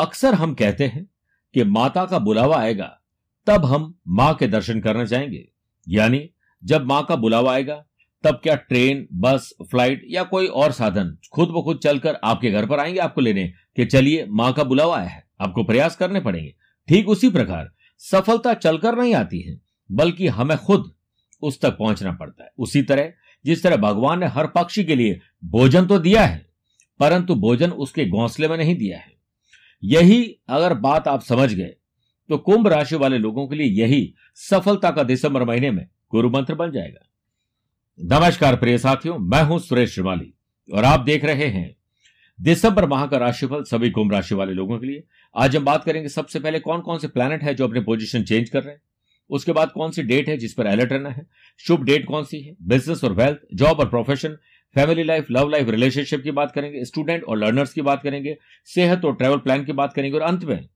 अक्सर हम कहते हैं कि माता का बुलावा आएगा, तब हम माँ के दर्शन करने जाएँगे यानी, जब माँ का बुलावा आएगा, तब क्या ट्रेन, बस, फ़्लाइट या कोई और साधन खुद ब खुद चलकर आपके घर पर आएँगे आपको लेने कि चलिए, माँ का बुलावा आया है, आपको प्रयास करने पड़ेंगे। ठीक उसी प्रकार, सफलता चलकर नहीं आती है, बल्कि हमें खुद उस तक पहुँचना पड़ता है। उसी तरह, जिस तरह भगवान ने हर पक्षी के लिए भोजन तो दिया है, परंतु भोजन उसके घोंसले में नहीं दिया है। यही अगर बात आप समझ गए तो कुंभ राशि वाले लोगों के लिए यही सफलता का दिसंबर महीने में गुरु मंत्र बन जाएगा। नमस्कार प्रिय साथियों, मैं हूँ सुरेश श्रीमाली और आप देख रहे हैं दिसंबर माह का राशिफल सभी कुंभ राशि वाले लोगों के लिए। आज हम बात करेंगे सबसे पहले कौन कौन से प्लैनेट है जो अपने पोजीशन चेंज कर रहे हैं। उसके बाद कौन सी डेट है जिस पर अलर्ट रहना है। शुभ डेट कौन सी है? बिज़नेस और वेल्थ जॉब और profession family life, love life, relationship की बात करेंगे, स्टूडेंट और लर्नर्स की बात करेंगे, सेहत और ट्रैवल प्लान की बात करेंगे, और अंत में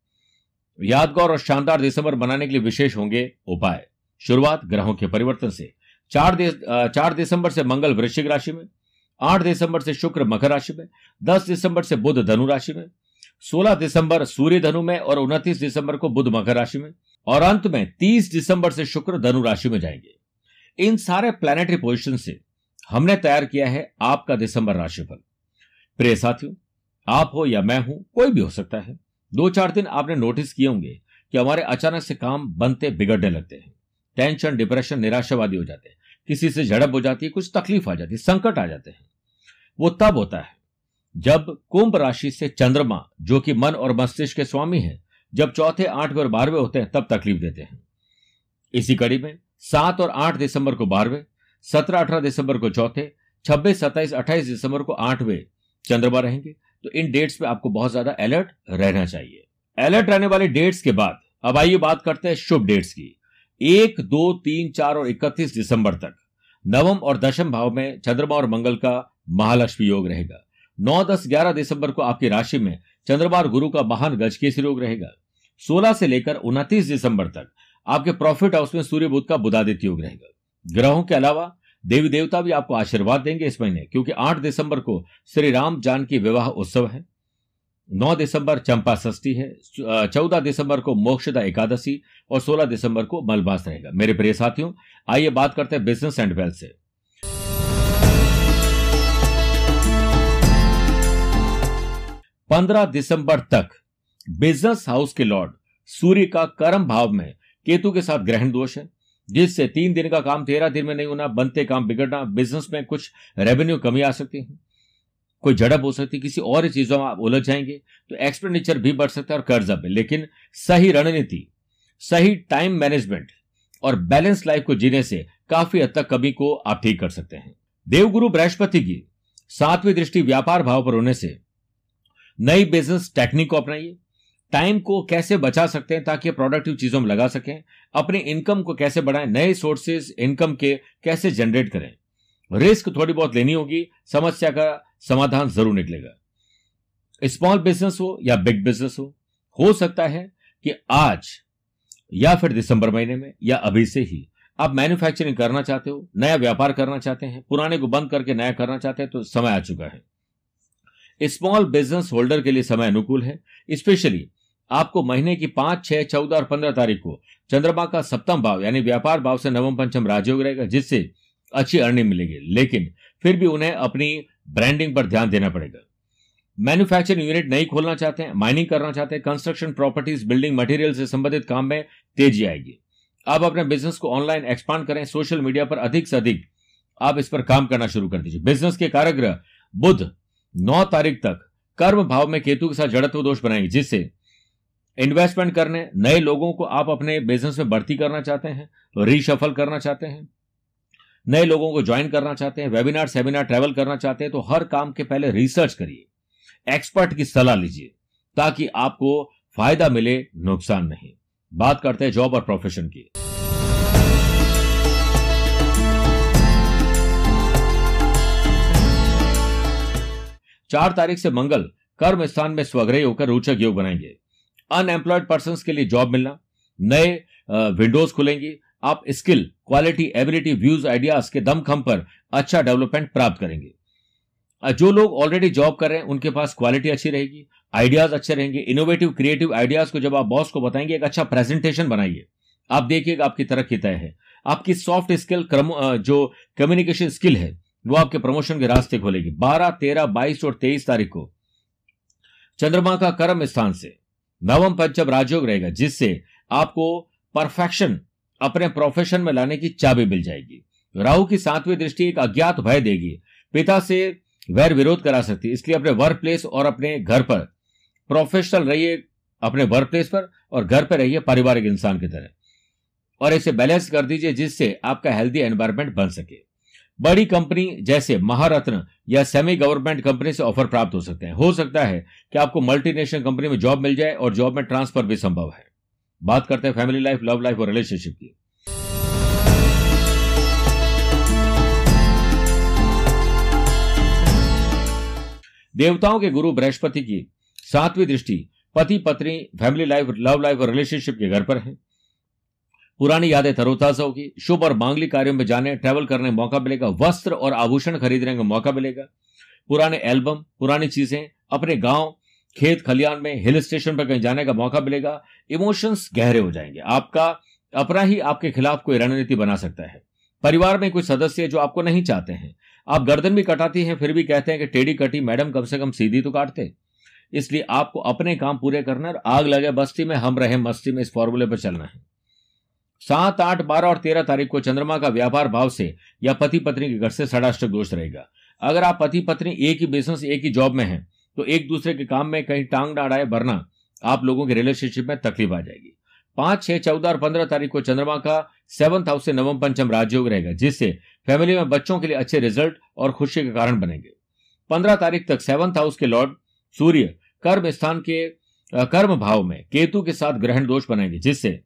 यादगार और शानदार दिसंबर बनाने के लिए विशेष होंगे उपाय। शुरुआत ग्रहों के परिवर्तन से। चार चार दिसंबर से मंगल वृश्चिक राशि में, आठ दिसंबर से शुक्र मकर राशि में, दस दिसंबर से बुध धनु राशि में, सोलह दिसंबर सूर्य धनु में और उनतीस दिसंबर को बुध मकर राशि में, और अंत में तीस दिसंबर से शुक्र धनु राशि में जाएँगे। इन सारे प्लानिटरी पोजिशन से हमने तैयार किया है आपका दिसंबर राशिफल। प्रिय साथियों, आप हो या मैं हूँ, कोई भी हो सकता है। दो चार दिन आपने नोटिस किए होंगे कि हमारे अचानक से काम बनते बिगड़ने लगते हैं। टेंशन डिप्रेशन निराशावादी हो जाते हैं। किसी से झड़प हो जाती है, कुछ तकलीफ़ आ जाती है, संकट आ जाते हैं। वो तब होता है जब कुंभ राशि से चंद्रमा, जो कि मन और मस्तिष्क के स्वामी है, जब चौथे, आठवें और बारहवें होते हैं, तब तकलीफ़ देते हैं। इसी कड़ी में सात और आठ दिसंबर को बारहवें सत्रह अठारह दिसंबर को चौथे, छब्बीस, सत्ताईस, अट्ठाईस दिसंबर को आठवें चंद्रमा रहेंगे। तो इन डेट्स पे आपको बहुत ज़्यादा अलर्ट रहना चाहिए। अलर्ट रहने वाले डेट्स के बाद, अब आइए बात करते हैं शुभ डेट्स की। एक, दो, तीन, चार और इकतीस दिसंबर तक, नवम और दशम भाव में चंद्रमा और मंगल का महालक्ष्मी योग रहेगा। नौ, दस, ग्यारह दिसंबर को आपकी राशि में चंद्रमा और गुरु का महान गजकेसरी योग रहेगा। सोलह से लेकर उनतीस दिसंबर तक आपके प्रॉफिट हाउस में सूर्य बुद्ध का बुधादित्य योग रहेगा। ग्रहों के अलावा देवी देवता भी आपको आशीर्वाद देंगे इस महीने, क्योंकि आठ दिसंबर को श्री राम जानकी विवाह उत्सव है। नौ दिसंबर चंपा षष्ठी है चौदह दिसंबर को मोक्षदा एकादशी और सोलह दिसंबर को मलबास रहेगा। मेरे प्रिय साथियों, आइए बात करते हैं बिज़नेस एंड वेल्थ से। पंद्रह दिसंबर तक बिज़नेस हाउस के लॉर्ड सूर्य का कर्म भाव में केतु के साथ ग्रहण दोष है। जिससे तीन दिन का काम तेरह दिन में नहीं होना, बनते काम बिगड़ना बिज़नेस में कुछ रेवेन्यू कमी आ सकती है। कोई झड़प हो सकती है, किसी और चीज़ों में आप उलझ जाएँगे तो एक्सपेंडिचर भी बढ़ सकता है और कर्जा भी। लेकिन सही रणनीति, सही टाइम मैनेजमेंट और बैलेंस लाइफ को जीने से काफ़ी हद तक कमी को आप ठीक कर सकते हैं। देवगुरु बृहस्पति की सातवीं दृष्टि व्यापार भाव पर होने से नई बिज़नेस टेक्निक को अपनाइए। टाइम को कैसे बचा सकते हैं ताकि प्रोडक्टिव चीज़ों में लगा सकें? अपनी इनकम को कैसे बढ़ाएँ? नए सोर्सेज इनकम के कैसे जनरेट करें? रिस्क थोड़ी बहुत लेनी होगी, समस्या का समाधान ज़रूर निकलेगा। स्मॉल बिज़नेस हो या बिग बिज़नेस हो हो सकता है कि आज या फिर दिसंबर महीने में या अभी से ही आप मैन्युफैक्चरिंग करना चाहते हो, नया व्यापार करना चाहते हैं, पुराने को बंद करके नया करना चाहते हैं तो समय आ चुका है। स्मॉल बिज़नेस होल्डर के लिए समय अनुकूल है स्पेशली आपको महीने की पाँच, छह, चौदह और पंद्रह तारीख को चंद्रमा का सप्तम भाव, यानी व्यापार भाव से नवम पंचम राजयोग रहेगा, जिससे अच्छी अर्निंग मिलेगी। लेकिन फिर भी उन्हें अपनी ब्रांडिंग पर ध्यान देना पड़ेगा। मैन्युफैक्चरिंग यूनिट नहीं खोलना चाहते हैं माइनिंग करना चाहते हैं कंस्ट्रक्शन प्रॉपर्टीज़ बिल्डिंग मटेरियल से संबंधित काम में तेज़ी आएगी। आप अपने बिज़नेस को ऑनलाइन एक्सपांड करें सोशल मीडिया पर अधिक से अधिक आप इस पर काम करना शुरू कर दीजिए। बिज़नेस के कारग्रह बुध, नौ तारीख तक कर्म भाव में केतु के साथ जड़त्व दोष बनाएँगे, जिससे इन्वेस्टमेंट करने, नए लोगों को आप अपने बिज़नेस में भर्ती करना चाहते हैं रीशफल करना चाहते हैं, नए लोगों को ज्वाइन करना चाहते हैं वेबिनार सेमिनार ट्रैवल करना चाहते हैं तो हर काम के पहले रिसर्च करिए एक्सपर्ट की सलाह लीजिए, ताकि आपको फ़ायदा मिले, नुकसान नहीं। बात करते हैं जॉब और प्रोफेशन की। चार तारीख से मंगल, कर्म स्थान में स्वग्रही होकर रोचक योग बनाएँगे। अनएम्प्लॉयड पर्सन के लिए जॉब मिलना, नए विंडोज़ खुलेंगी, आप skill quality ability views ideas के दमखम पर अच्छा डेवलपमेंट प्राप्त करेंगे। जो लोग ऑलरेडी जॉब कर रहे हैं, उनके पास क्वालिटी अच्छी रहेगी आइडियाज़ अच्छे रहेंगे इनोवेटिव क्रिएटिव आइडियाज़ को जब आप बॉस को बताएँगे, एक अच्छा प्रेजेंटेशन बनाइए। आप देखिएगा आपकी तरक्की तय है। आपकी सॉफ्ट स्किल जो कम्युनिकेशन स्किल है, वो आपके प्रमोशन के रास्ते खोलेगी। बारह, तेरह, बाईस और तेईस तारीख को चंद्रमा का कर्म स्थान से। नवम पंचम राजयोग रहेगा, जिससे आपको परफेक्शन अपने प्रोफेशन में लाने की चाबी मिल जाएगी। राहु की सातवीं दृष्टि एक अज्ञात भय देगी। पिता से वैर विरोध करा सकती है, इसलिए अपने वर्क प्लेस और अपने घर पर। प्रोफेशनल रहिए अपने वर्क प्लेस पर और घर पर रहिए पारिवारिक इंसान की तरह। और इसे बैलेंस कर दीजिए, जिससे आपका हेल्दी एनवायरमेंट बन सके। बड़ी कंपनी जैसे महारत्न या सेमी गवर्नमेंट कंपनी से ऑफ़र प्राप्त हो सकते हैं। हो सकता है कि आपको मल्टीनेशनल कंपनी में जॉब मिल जाए और जॉब में ट्रांसफ़र भी संभव है। बात करते हैं फैमिली लाइफ लव लाइफ और रिलेशनशिप की। देवताओं के गुरु बृहस्पति की सातवीं दृष्टि पति पत्नी फैमिली लाइफ लव लाइफ और रिलेशनशिप के घर पर है। पुरानी यादें तरोताजा होगी। शुभ और मांगलिक कार्यों में जाने ट्रैवल करने का मौका मिलेगा। वस्त्र और आभूषण खरीदने का मौका मिलेगा। पुराने एल्बम पुरानी चीज़ें, अपने गाँव, खेत खलियान में हिल स्टेशन पर कहीं जाने का मौका मिलेगा। इमोशंस गहरे हो जाएँगे। आपका अपना ही आपके खिलाफ कोई रणनीति बना सकता है। परिवार में कुछ सदस्य जो आपको नहीं चाहते हैं। आप गर्दन भी कटाती हैं, फिर भी कहते हैं कि टेढ़ी कटी मैडम कम से कम सीधी तो काटते। इसलिए आपको अपने काम पूरे करना और आग लगे बस्ती में, हम रहे मस्ती में इस फॉर्मूले पर चलना है। सात, आठ, बारह और तेरह तारीख को चंद्रमा का व्यापार भाव से या पति पत्नी के घर से षडाष्टक दोष रहेगा। अगर आप पति पत्नी एक ही बिज़नेस एक ही जॉब में हैं तो एक दूसरे के काम में कहीं टांग डाड़ाए वरना आप लोगों के रिलेशनशिप में तकलीफ़ आ जाएगी। पाँच, छह, चौदह और पंद्रह तारीख को चंद्रमा का सेवंथ हाउस से नवम पंचम राजयोग रहेगा, जिससे फैमिली में बच्चों के लिए अच्छे रिज़ल्ट और खुशी के कारण बनेंगे। पंद्रह तारीख तक सेवंथ हाउस के लॉर्ड सूर्य कर्म स्थान के कर्म भाव में केतु के साथ ग्रहण दोष बनेंगे जिससे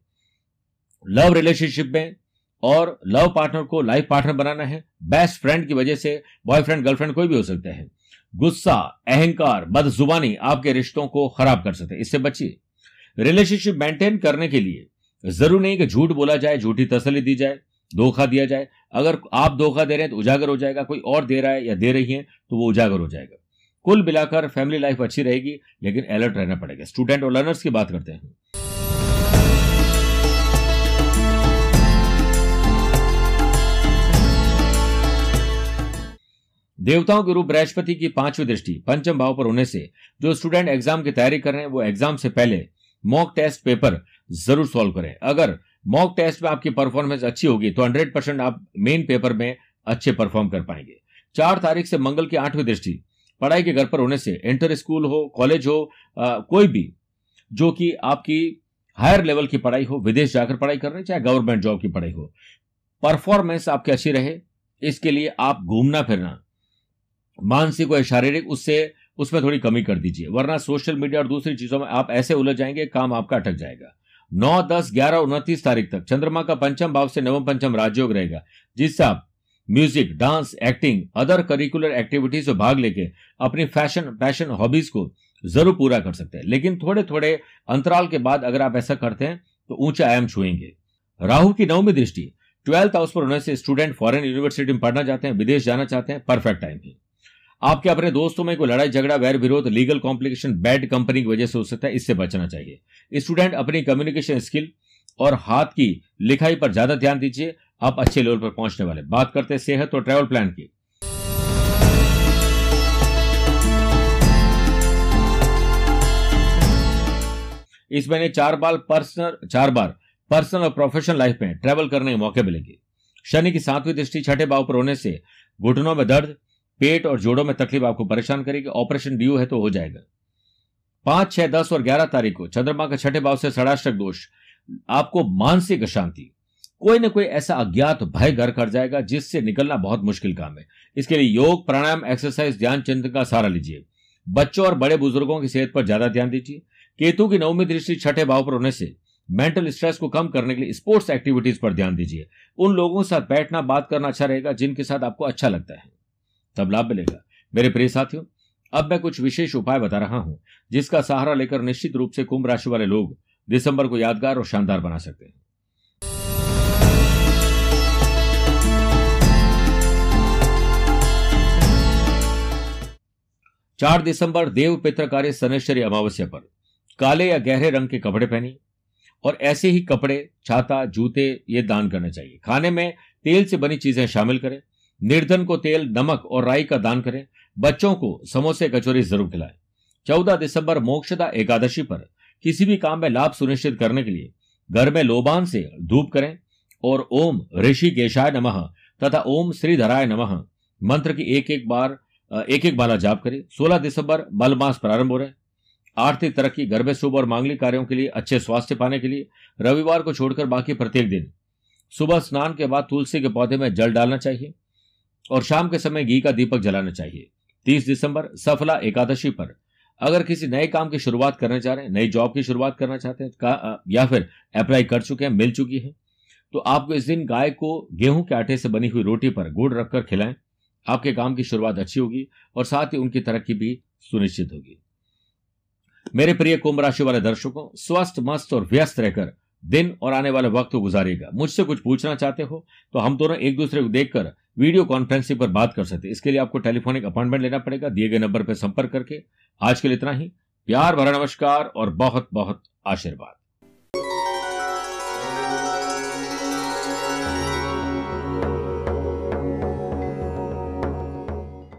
लव रिलेशनशिप में और लव पार्टनर को लाइफ पार्टनर बनाना है। बेस्ट फ्रेंड की वजह से बॉयफ्रेंड गर्लफ्रेंड कोई भी हो सकता है। गुस्सा, अहंकार, बदजुबानी आपके रिश्तों को खराब कर सकते हैं। इससे बचिए। रिलेशनशिप मेंटेन करने के लिए ज़रूर नहीं कि झूठ बोला जाए, झूठी तसली दी जाए, धोखा दिया जाए। अगर आप धोखा दे रहे हैं तो उजागर हो जाएगा। कोई और दे रहा है या दे रही है तो वो उजागर हो जाएगा। कुल मिलाकर फैमिली लाइफ अच्छी रहेगी, लेकिन अलर्ट रहना पड़ेगा। स्टूडेंट और लर्नर्स की बात करते हैं। देवताओं के रूप बृहस्पति की पांचवी दृष्टि पंचम भाव पर होने से जो स्टूडेंट एग्ज़ाम की तैयारी कर रहे हैं वो एग्ज़ाम से पहले मॉक टेस्ट पेपर ज़रूर सॉल्व करें। अगर मॉक टेस्ट में आपकी परफॉर्मेंस अच्छी होगी तो हंड्रेड परसेंट आप मेन पेपर में अच्छे परफॉर्म कर पाएँगे। चार तारीख से मंगल की आठवीं दृष्टि पढ़ाई के घर पर होने से इंटर स्कूल हो कॉलेज हो आ, कोई भी जो कि आपकी हायर लेवल की पढ़ाई हो विदेश जाकर पढ़ाई कर रहे चाहे गवर्नमेंट जॉब की पढ़ाई हो परफॉर्मेंस आपकी अच्छी रहे इसके लिए आप घूमना फिरना मानसिक और शारीरिक उससे उसमें थोड़ी कमी कर दीजिए, वरना सोशल मीडिया और दूसरी चीज़ों में आप ऐसे उलझ जाएँगे, काम आपका अटक जाएगा। नौ, दस, ग्यारह, उनतीस तारीख तक, चंद्रमा का पंचम भाव से नवम पंचम राजयोग रहेगा, जिससे आप music, dance, acting, other curricular activities में भाग लेके अपनी फ़ैशन, पैशन हॉबीज को ज़रूर पूरा कर सकते हैं। लेकिन थोड़े थोड़े अंतराल के बाद अगर आप ऐसा करते हैं तो ऊँचा आयाम छुएँगे। राहु की नवमी दृष्टि, ट्वेल्थ हाउस पर होने से स्टूडेंट फॉरेन यूनिवर्सिटी में पढ़ना चाहते हैं, विदेश जाना चाहते हैं, परफेक्ट टाइम है। आपके अपने दोस्तों में कोई लड़ाई, झगड़ा वैर विरोध लीगल कॉम्प्लिकेशन बैड कंपनी की वजह से हो सकता है, इससे बचना चाहिए। स्टूडेंट अपनी कम्युनिकेशन स्किल और हाथ की लिखाई पर ज़्यादा ध्यान दीजिए, आप अच्छे लेवल पर पहुँचने वाले। बात करते हैं सेहत और ट्रैवल प्लान की। इस महीने चार बार पर्सनल चार बार पर्सनल और प्रोफेशनल लाइफ में ट्रैवल करने के मौके मिलेंगे। शनि की सातवीं दृष्टि छठे भाव पर होने से घुटनों में दर्द पेट और जोड़ों में तकलीफ़ आपको परेशान करेगी, ऑपरेशन ड्यू है तो हो जाएगा। पाँच, छह, दस और ग्यारह तारीख को चंद्रमा के छठे भाव से षडाष्टक दोष, आपको मानसिक अशांति, कोई ना कोई ऐसा अज्ञात भय घर कर जाएगा जिससे निकलना बहुत मुश्किल काम है। इसके लिए योग, प्राणायाम एक्सरसाइज ध्यान, चिंतन का सहारा लीजिए। बच्चों और बड़े बुज़ुर्गों की सेहत पर ज़्यादा ध्यान दीजिए। केतु की नवमी दृष्टि छठे भाव पर होने से मेंटल स्ट्रेस को कम करने के लिए स्पोर्ट्स एक्टिविटीज़ पर ध्यान दीजिए। उन लोगों के साथ बैठना, बात करना अच्छा रहेगा जिनके साथ आपको अच्छा लगता है। तब लाभ मिलेगा। मेरे प्रिय साथियों, अब मैं कुछ विशेष उपाय बता रहा हूँ, जिसका सहारा लेकर निश्चित रूप से कुंभ राशि वाले लोग दिसंबर को यादगार और शानदार बना सकते हैं। चार दिसंबर, देव पित्रकारी सनेश्वरी अमावस्या पर। काले या गहरे रंग के कपड़े पहनिए और ऐसे ही कपड़े, छाता, जूते ये दान करना चाहिए। खाने में तेल से बनी चीज़ें शामिल करें। निर्धन को तेल, नमक और राई का दान करें। बच्चों को समोसे, कचोरी ज़रूर खिलाएँ। चौदह दिसंबर, मोक्षदा एकादशी पर किसी भी काम में लाभ सुनिश्चित करने के लिए घर में लोबान से धूप करें और ओम ऋषि केशाय नमः तथा ओम श्रीधराय नमः मंत्र की एक एक बार, एक एक बाला जाप करें। 16 दिसंबर, मल मास प्रारंभ हो रहे आर्थिक तरक्की, घर में शुभ और मांगलिक कार्यों के लिए, अच्छे स्वास्थ्य पाने के लिए, रविवार को छोड़कर बाकी प्रत्येक दिन। सुबह स्नान के बाद तुलसी के पौधे में जल डालना चाहिए। और शाम के समय घी का दीपक जलाना चाहिए। तीस दिसंबर, सफला एकादशी पर। अगर किसी नए काम की शुरुआत करना चाह रहे हैं, नई जॉब की शुरुआत करना चाहते हैं या फिर अप्लाई कर चुके हैं, मिल चुकी है तो आपको इस दिन गाय को गेहूँ के आटे से बनी हुई रोटी पर गुड़ रखकर खिलाएँ। आपके काम की शुरुआत अच्छी होगी और साथ ही उनकी तरक्की भी सुनिश्चित होगी। मेरे प्रिय कुंभ राशि वाले दर्शकों, स्वस्थ, मस्त और व्यस्त रहकर दिन और आने वाले वक्त को गुजारेगा। मुझसे कुछ पूछना चाहते हो तो हम दोनों एक दूसरे को देखकर वीडियो कॉन्फ्रेंसिंग पर बात कर सकते इसके लिए आपको टेलीफोनिक अपॉइंटमेंट लेना पड़ेगा, दिए गए नंबर पर संपर्क करके। आज के लिए इतना ही। प्यार भरा नमस्कार और बहुत बहुत आशीर्वाद।